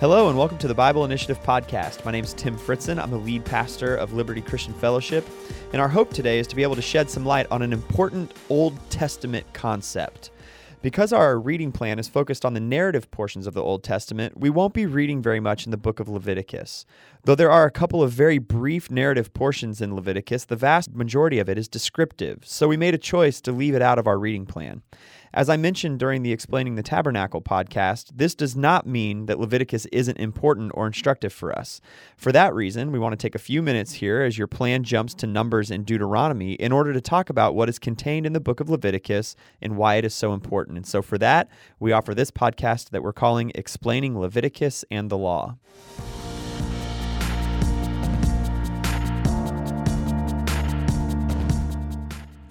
Hello, and welcome to the Bible Initiative Podcast. My name is Tim Fritzen. I'm the lead pastor of Liberty Christian Fellowship, and our hope today is to be able to shed some light on an important Old Testament concept. Because our reading plan is focused on the narrative portions of the Old Testament, we won't be reading very much in the book of Leviticus. Though there are a couple of very brief narrative portions in Leviticus, the vast majority of it is descriptive, so we made a choice to leave it out of our reading plan. As I mentioned during the Explaining the Tabernacle podcast, this does not mean that Leviticus isn't important or instructive for us. For that reason, we want to take a few minutes here as your plan jumps to Numbers and Deuteronomy in order to talk about what is contained in the book of Leviticus and why it is so important. And so for that, we offer this podcast that we're calling Explaining Leviticus and the Law.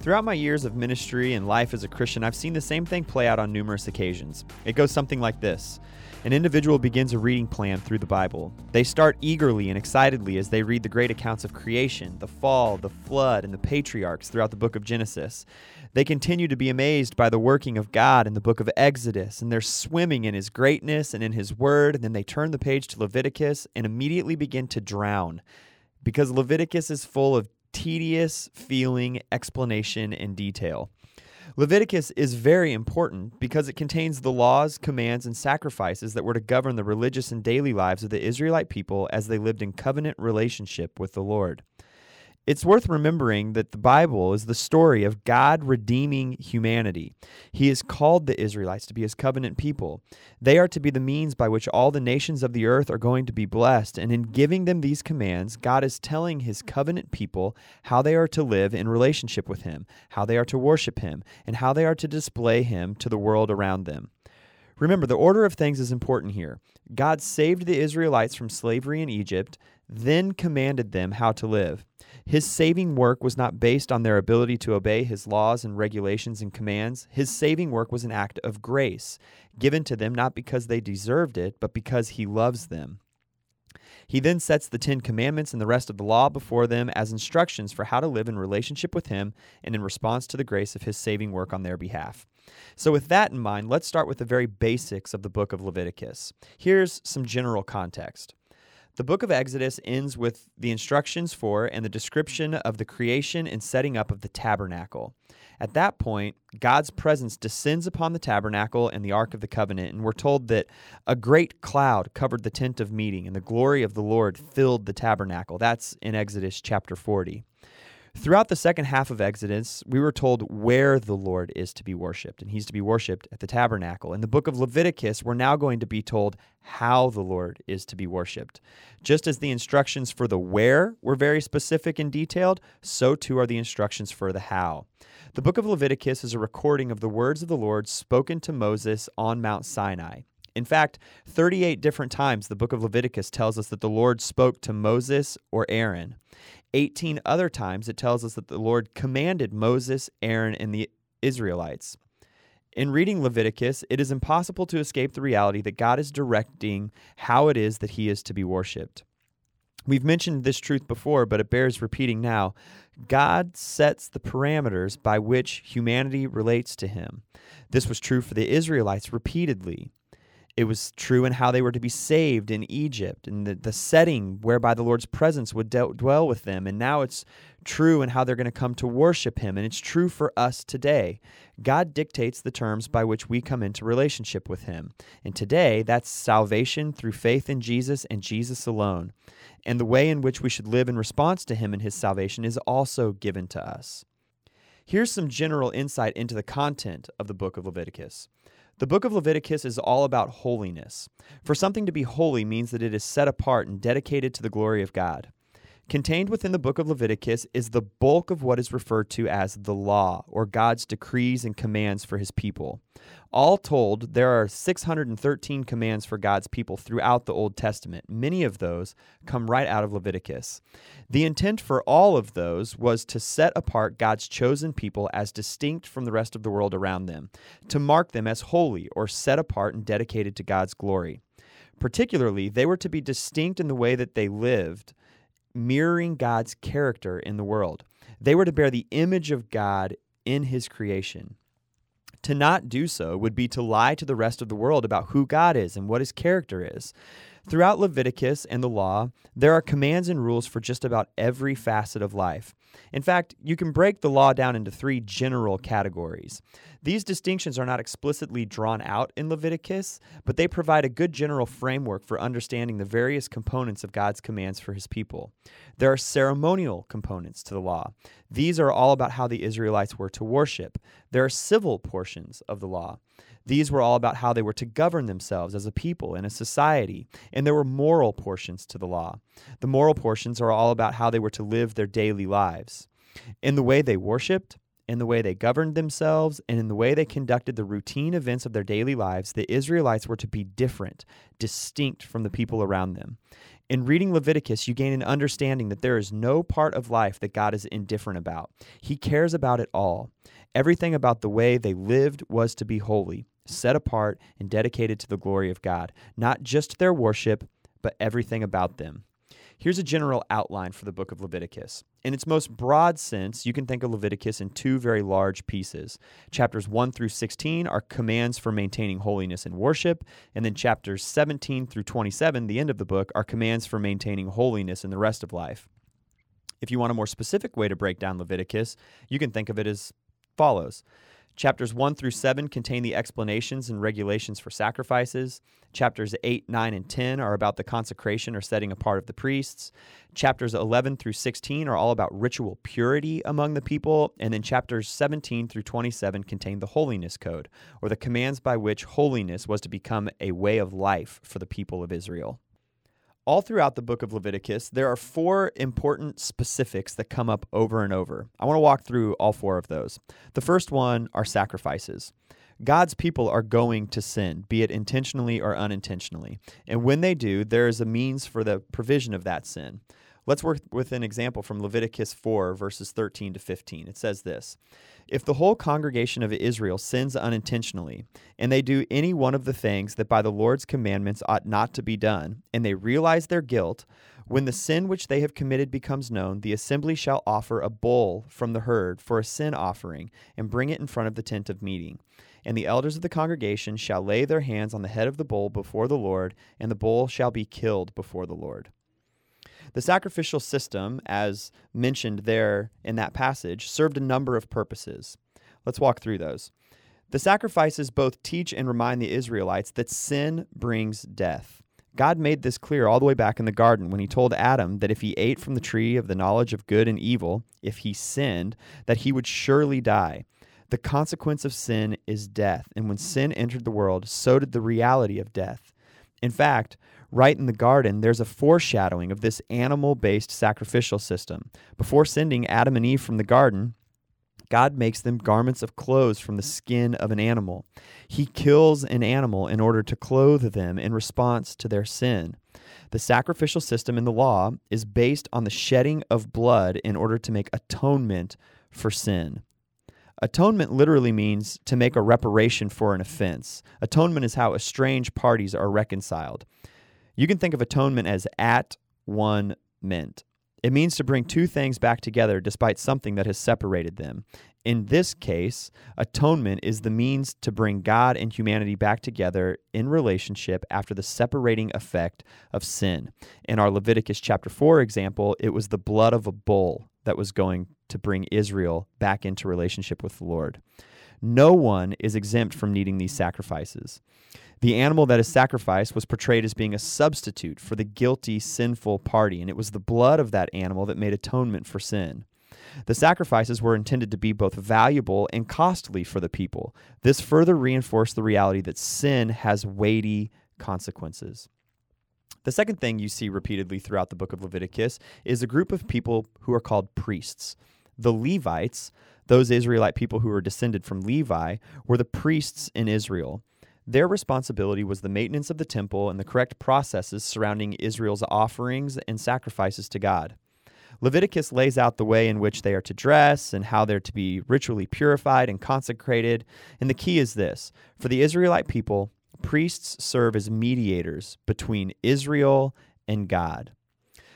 Throughout my years of ministry and life as a Christian, I've seen the same thing play out on numerous occasions. It goes something like this An individual begins a reading plan through the Bible. They start eagerly and excitedly as they read the great accounts of creation, the fall, the flood, and the patriarchs throughout the book of Genesis. They continue to be amazed by the working of God in the book of Exodus, and they're swimming in His greatness and in His word. And then they turn the page to Leviticus and immediately begin to drown because Leviticus is full of tedious feeling, explanation, and detail. Leviticus is very important because it contains the laws, commands, and sacrifices that were to govern the religious and daily lives of the Israelite people as they lived in covenant relationship with the Lord. It's worth remembering that the Bible is the story of God redeeming humanity. He has called the Israelites to be his covenant people. They are to be the means by which all the nations of the earth are going to be blessed. And in giving them these commands, God is telling his covenant people how they are to live in relationship with him, how they are to worship him, and how they are to display him to the world around them. Remember, the order of things is important here. God saved the Israelites from slavery in Egypt, then commanded them how to live. His saving work was not based on their ability to obey his laws and regulations and commands. His saving work was an act of grace, given to them not because they deserved it, but because he loves them. He then sets the Ten Commandments and the rest of the law before them as instructions for how to live in relationship with Him and in response to the grace of His saving work on their behalf. So, with that in mind, let's start with the very basics of the book of Leviticus. Here's some general context. The book of Exodus ends with the instructions for and the description of the creation and setting up of the tabernacle. At that point, God's presence descends upon the tabernacle and the Ark of the Covenant, and we're told that a great cloud covered the tent of meeting, and the glory of the Lord filled the tabernacle. That's in Exodus chapter 40. Throughout the second half of Exodus, we were told where the Lord is to be worshiped, and he's to be worshiped at the tabernacle. In the book of Leviticus, we're now going to be told how the Lord is to be worshiped. Just as the instructions for the where were very specific and detailed, so too are the instructions for the how. The book of Leviticus is a recording of the words of the Lord spoken to Moses on Mount Sinai. In fact, 38 different times the book of Leviticus tells us that the Lord spoke to Moses or Aaron. 18 other times it tells us that the Lord commanded Moses, Aaron, and the Israelites. In reading Leviticus, it is impossible to escape the reality that God is directing how it is that he is to be worshiped. We've mentioned this truth before, but it bears repeating now. God sets the parameters by which humanity relates to him. This was true for the Israelites repeatedly. It was true in how they were to be saved in Egypt and the, the setting whereby the Lord's presence would de- dwell with them. And now it's true in how they're going to come to worship Him. And it's true for us today. God dictates the terms by which we come into relationship with Him. And today, that's salvation through faith in Jesus and Jesus alone. And the way in which we should live in response to Him and His salvation is also given to us. Here's some general insight into the content of the book of Leviticus. The book of Leviticus is all about holiness. For something to be holy means that it is set apart and dedicated to the glory of God. Contained within the book of Leviticus is the bulk of what is referred to as the law, or God's decrees and commands for his people. All told, there are 613 commands for God's people throughout the Old Testament. Many of those come right out of Leviticus. The intent for all of those was to set apart God's chosen people as distinct from the rest of the world around them, to mark them as holy or set apart and dedicated to God's glory. Particularly, they were to be distinct in the way that they lived mirroring God's character in the world. They were to bear the image of God in his creation. To not do so would be to lie to the rest of the world about who God is and what his character is. Throughout Leviticus and the law, there are commands and rules for just about every facet of life. In fact, you can break the law down into three general categories. These distinctions are not explicitly drawn out in Leviticus, but they provide a good general framework for understanding the various components of God's commands for his people. There are ceremonial components to the law. These are all about how the Israelites were to worship. There are civil portions of the law. These were all about how they were to govern themselves as a people in a society. And there were moral portions to the law. The moral portions are all about how they were to live their daily lives. In the way they worshiped, in the way they governed themselves, and in the way they conducted the routine events of their daily lives, the Israelites were to be different, distinct from the people around them. In reading Leviticus, you gain an understanding that there is no part of life that God is indifferent about. He cares about it all. Everything about the way they lived was to be holy set apart and dedicated to the glory of God, not just their worship, but everything about them. Here's a general outline for the book of Leviticus. In its most broad sense, you can think of Leviticus in two very large pieces. Chapters 1 through 16 are commands for maintaining holiness in worship, and then chapters 17 through 27, the end of the book, are commands for maintaining holiness in the rest of life. If you want a more specific way to break down Leviticus, you can think of it as follows Chapters 1 through 7 contain the explanations and regulations for sacrifices. Chapters 8, 9, and 10 are about the consecration or setting apart of the priests. Chapters 11 through 16 are all about ritual purity among the people. And then chapters 17 through 27 contain the holiness code, or the commands by which holiness was to become a way of life for the people of Israel all throughout the book of Leviticus, there are four important specifics that come up over and over. I want to walk through all four of those. The first one are sacrifices. God's people are going to sin, be it intentionally or unintentionally. And when they do, there is a means for the provision of that sin. Let's work with an example from Leviticus 4, verses 13 to 15. It says this if the whole congregation of Israel sins unintentionally, and they do any one of the things that by the Lord's commandments ought not to be done, and they realize their guilt, when the sin which they have committed becomes known, the assembly shall offer a bull from the herd for a sin offering, and bring it in front of the tent of meeting. And the elders of the congregation shall lay their hands on the head of the bull before the Lord, and the bull shall be killed before the Lord. The sacrificial system, as mentioned there in that passage, served a number of purposes. Let's walk through those. The sacrifices both teach and remind the Israelites that sin brings death. God made this clear all the way back in the garden when he told Adam that if he ate from the tree of the knowledge of good and evil, if he sinned, that he would surely die. The consequence of sin is death, and when sin entered the world, so did the reality of death. In fact, right in the garden, there's a foreshadowing of this animal based sacrificial system. Before sending Adam and Eve from the garden, God makes them garments of clothes from the skin of an animal. He kills an animal in order to clothe them in response to their sin. The sacrificial system in the law is based on the shedding of blood in order to make atonement for sin. Atonement literally means to make a reparation for an offense. Atonement is how estranged parties are reconciled. You can think of atonement as at one meant. It means to bring two things back together despite something that has separated them. In this case, atonement is the means to bring God and humanity back together in relationship after the separating effect of sin. In our Leviticus chapter 4 example, it was the blood of a bull that was going to bring Israel back into relationship with the Lord. No one is exempt from needing these sacrifices. The animal that is sacrificed was portrayed as being a substitute for the guilty, sinful party, and it was the blood of that animal that made atonement for sin. The sacrifices were intended to be both valuable and costly for the people. This further reinforced the reality that sin has weighty consequences. The second thing you see repeatedly throughout the book of Leviticus is a group of people who are called priests. The Levites, those Israelite people who were descended from Levi, were the priests in Israel. Their responsibility was the maintenance of the temple and the correct processes surrounding Israel's offerings and sacrifices to God. Leviticus lays out the way in which they are to dress and how they're to be ritually purified and consecrated. And the key is this for the Israelite people, priests serve as mediators between Israel and God.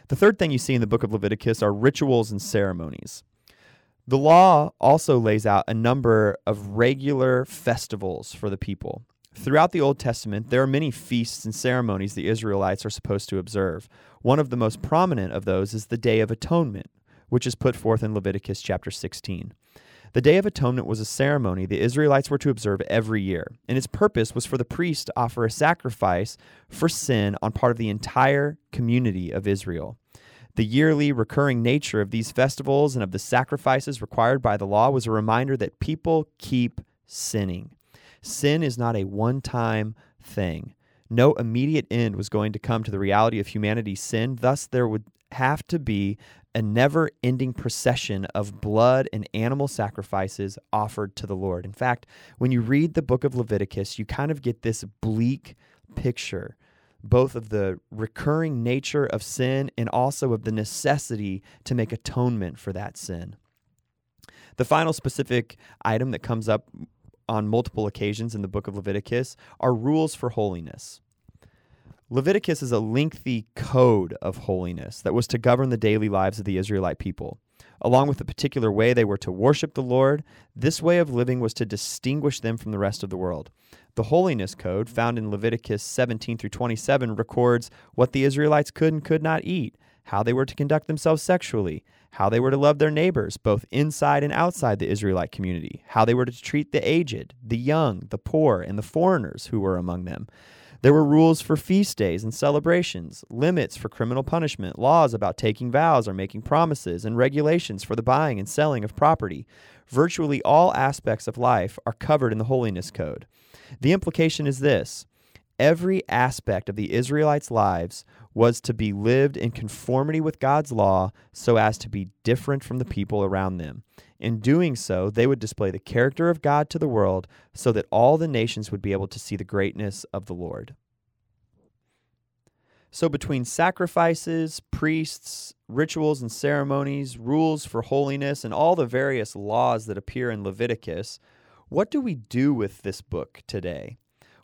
The third thing you see in the book of Leviticus are rituals and ceremonies. The law also lays out a number of regular festivals for the people. Throughout the Old Testament, there are many feasts and ceremonies the Israelites are supposed to observe. One of the most prominent of those is the Day of Atonement, which is put forth in Leviticus chapter 16. The Day of Atonement was a ceremony the Israelites were to observe every year, and its purpose was for the priest to offer a sacrifice for sin on part of the entire community of Israel. The yearly recurring nature of these festivals and of the sacrifices required by the law was a reminder that people keep sinning. Sin is not a one time thing. No immediate end was going to come to the reality of humanity's sin. Thus, there would have to be a never ending procession of blood and animal sacrifices offered to the Lord. In fact, when you read the book of Leviticus, you kind of get this bleak picture both of the recurring nature of sin and also of the necessity to make atonement for that sin. The final specific item that comes up on multiple occasions in the book of Leviticus are rules for holiness. Leviticus is a lengthy code of holiness that was to govern the daily lives of the Israelite people. Along with the particular way they were to worship the Lord, this way of living was to distinguish them from the rest of the world. The holiness code, found in Leviticus 17 through 27, records what the Israelites could and could not eat, how they were to conduct themselves sexually, how they were to love their neighbors, both inside and outside the Israelite community, how they were to treat the aged, the young, the poor, and the foreigners who were among them there were rules for feast days and celebrations, limits for criminal punishment, laws about taking vows or making promises, and regulations for the buying and selling of property. Virtually all aspects of life are covered in the Holiness Code. The implication is this every aspect of the Israelites' lives was to be lived in conformity with God's law so as to be different from the people around them. In doing so, they would display the character of God to the world so that all the nations would be able to see the greatness of the Lord. So, between sacrifices, priests, rituals and ceremonies, rules for holiness, and all the various laws that appear in Leviticus, what do we do with this book today?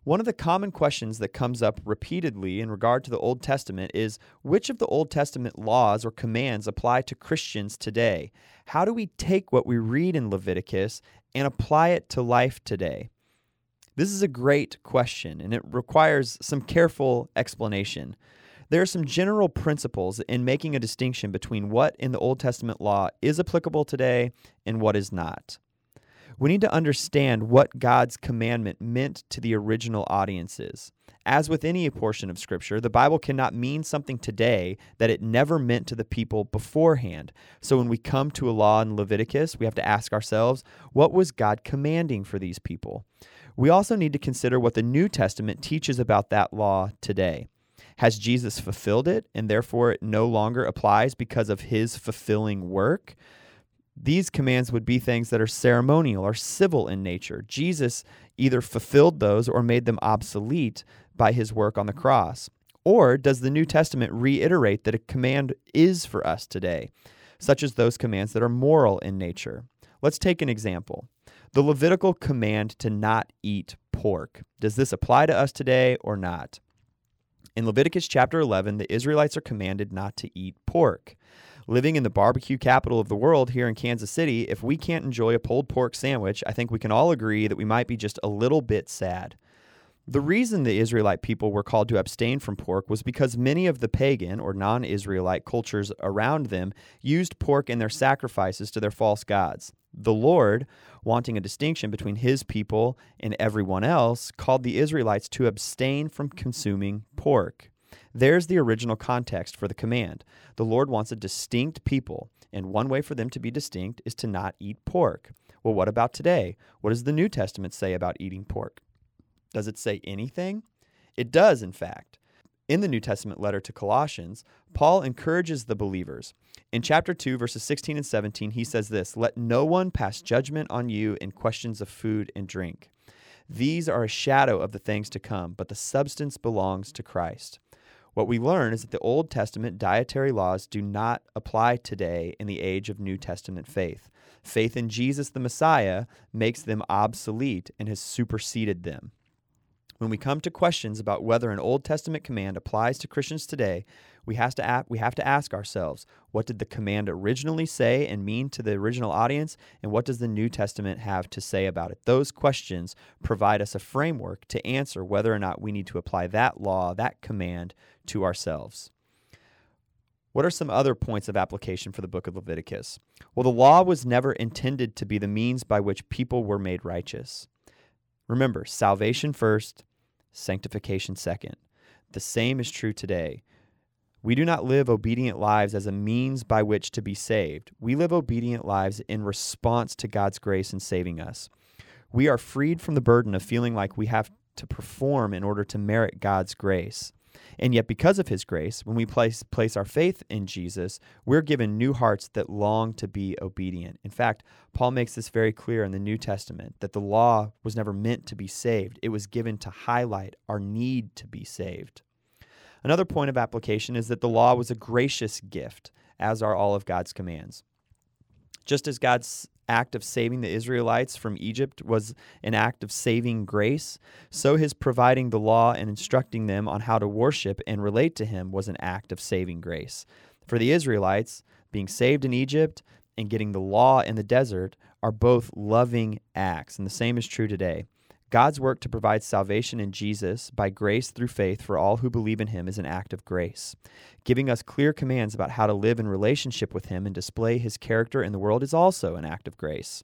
One of the common questions that comes up repeatedly in regard to the Old Testament is which of the Old Testament laws or commands apply to Christians today? How do we take what we read in Leviticus and apply it to life today? This is a great question and it requires some careful explanation. There are some general principles in making a distinction between what in the Old Testament law is applicable today and what is not we need to understand what God's commandment meant to the original audiences. As with any portion of Scripture, the Bible cannot mean something today that it never meant to the people beforehand. So when we come to a law in Leviticus, we have to ask ourselves, what was God commanding for these people? We also need to consider what the New Testament teaches about that law today. Has Jesus fulfilled it, and therefore it no longer applies because of his fulfilling work? These commands would be things that are ceremonial or civil in nature. Jesus either fulfilled those or made them obsolete by his work on the cross. Or does the New Testament reiterate that a command is for us today, such as those commands that are moral in nature? Let's take an example. The Levitical command to not eat pork. Does this apply to us today or not? In Leviticus chapter 11, the Israelites are commanded not to eat pork living in the barbecue capital of the world here in Kansas City, if we can't enjoy a pulled pork sandwich, I think we can all agree that we might be just a little bit sad. The reason the Israelite people were called to abstain from pork was because many of the pagan or non Israelite cultures around them used pork in their sacrifices to their false gods. The Lord, wanting a distinction between his people and everyone else, called the Israelites to abstain from consuming pork. There's the original context for the command. The Lord wants a distinct people, and one way for them to be distinct is to not eat pork. Well, what about today? What does the New Testament say about eating pork? Does it say anything? It does, in fact. In the New Testament letter to Colossians, Paul encourages the believers. In chapter 2, verses 16 and 17, he says this Let no one pass judgment on you in questions of food and drink. These are a shadow of the things to come, but the substance belongs to Christ. What we learn is that the Old Testament dietary laws do not apply today in the age of New Testament faith. Faith in Jesus the Messiah makes them obsolete and has superseded them. When we come to questions about whether an Old Testament command applies to Christians today, we have to we have to ask ourselves, what did the command originally say and mean to the original audience, and what does the New Testament have to say about it? Those questions provide us a framework to answer whether or not we need to apply that law, that command to ourselves. What are some other points of application for the book of Leviticus? Well, the law was never intended to be the means by which people were made righteous. Remember, salvation first, sanctification second. The same is true today. We do not live obedient lives as a means by which to be saved. We live obedient lives in response to God's grace in saving us. We are freed from the burden of feeling like we have to perform in order to merit God's grace. And yet, because of his grace, when we place, place our faith in Jesus, we're given new hearts that long to be obedient. In fact, Paul makes this very clear in the New Testament that the law was never meant to be saved, it was given to highlight our need to be saved. Another point of application is that the law was a gracious gift, as are all of God's commands. Just as God's act of saving the Israelites from Egypt was an act of saving grace, so his providing the law and instructing them on how to worship and relate to him was an act of saving grace. For the Israelites, being saved in Egypt and getting the law in the desert are both loving acts, and the same is true today. God's work to provide salvation in Jesus by grace through faith for all who believe in him is an act of grace. Giving us clear commands about how to live in relationship with him and display his character in the world is also an act of grace.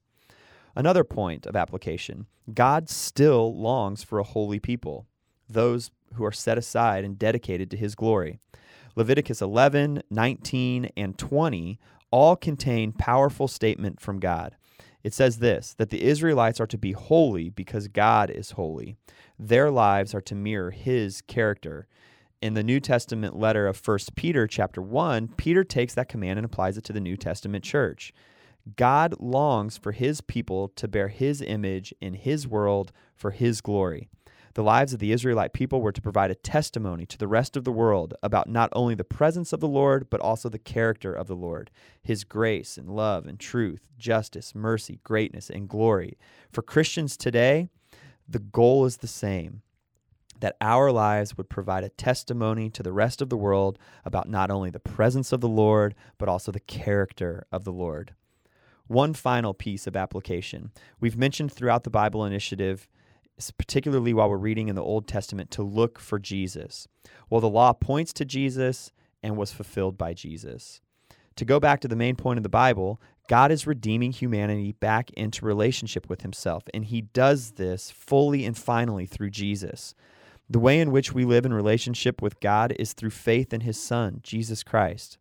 Another point of application God still longs for a holy people, those who are set aside and dedicated to his glory. Leviticus 11, 19, and 20 all contain powerful statement from God. It says this that the Israelites are to be holy because God is holy. Their lives are to mirror his character. In the New Testament letter of 1 Peter chapter 1, Peter takes that command and applies it to the New Testament church. God longs for his people to bear his image in his world for his glory. The lives of the Israelite people were to provide a testimony to the rest of the world about not only the presence of the Lord, but also the character of the Lord, his grace and love and truth, justice, mercy, greatness, and glory. For Christians today, the goal is the same that our lives would provide a testimony to the rest of the world about not only the presence of the Lord, but also the character of the Lord. One final piece of application. We've mentioned throughout the Bible initiative particularly while we're reading in the Old Testament, to look for Jesus. Well, the law points to Jesus and was fulfilled by Jesus. To go back to the main point of the Bible, God is redeeming humanity back into relationship with himself, and he does this fully and finally through Jesus. The way in which we live in relationship with God is through faith in his Son, Jesus Christ.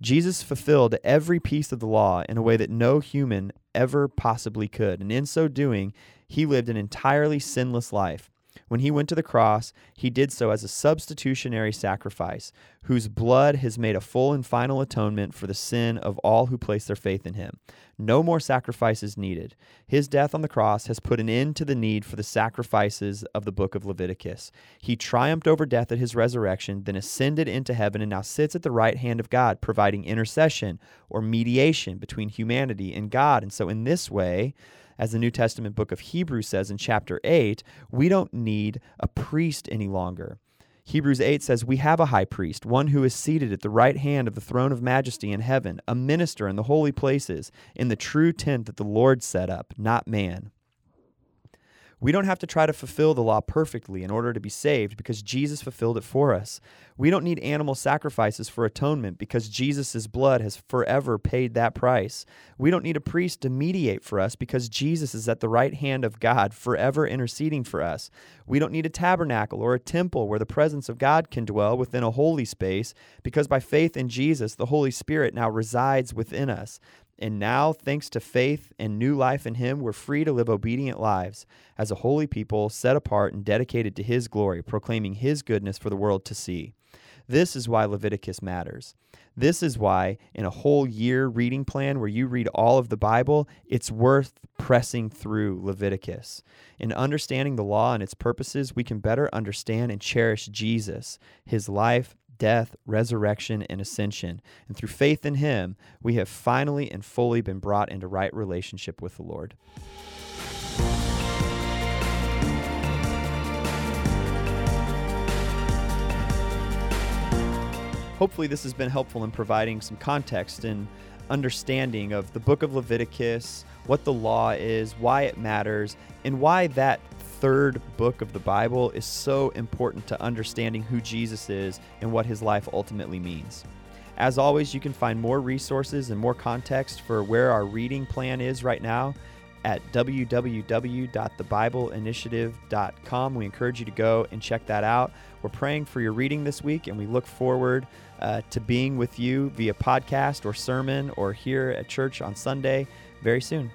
Jesus fulfilled every piece of the law in a way that no human ever possibly could, and in so doing, he lived an entirely sinless life. When he went to the cross, he did so as a substitutionary sacrifice, whose blood has made a full and final atonement for the sin of all who place their faith in him. No more sacrifices needed. His death on the cross has put an end to the need for the sacrifices of the book of Leviticus. He triumphed over death at his resurrection, then ascended into heaven, and now sits at the right hand of God, providing intercession or mediation between humanity and God. And so, in this way, as the New Testament book of Hebrews says in chapter 8, we don't need a priest any longer. Hebrews 8 says, We have a high priest, one who is seated at the right hand of the throne of majesty in heaven, a minister in the holy places, in the true tent that the Lord set up, not man. We don't have to try to fulfill the law perfectly in order to be saved because Jesus fulfilled it for us. We don't need animal sacrifices for atonement because Jesus' blood has forever paid that price. We don't need a priest to mediate for us because Jesus is at the right hand of God, forever interceding for us. We don't need a tabernacle or a temple where the presence of God can dwell within a holy space because by faith in Jesus, the Holy Spirit now resides within us. And now, thanks to faith and new life in Him, we're free to live obedient lives as a holy people set apart and dedicated to His glory, proclaiming His goodness for the world to see. This is why Leviticus matters. This is why, in a whole year reading plan where you read all of the Bible, it's worth pressing through Leviticus. In understanding the law and its purposes, we can better understand and cherish Jesus, his life, death, resurrection, and ascension. And through faith in him, we have finally and fully been brought into right relationship with the Lord. Hopefully, this has been helpful in providing some context and understanding of the book of Leviticus, what the law is, why it matters, and why that third book of the Bible is so important to understanding who Jesus is and what his life ultimately means. As always, you can find more resources and more context for where our reading plan is right now at www.thebibleinitiative.com. We encourage you to go and check that out. We're praying for your reading this week, and we look forward uh, to being with you via podcast or sermon or here at church on Sunday very soon.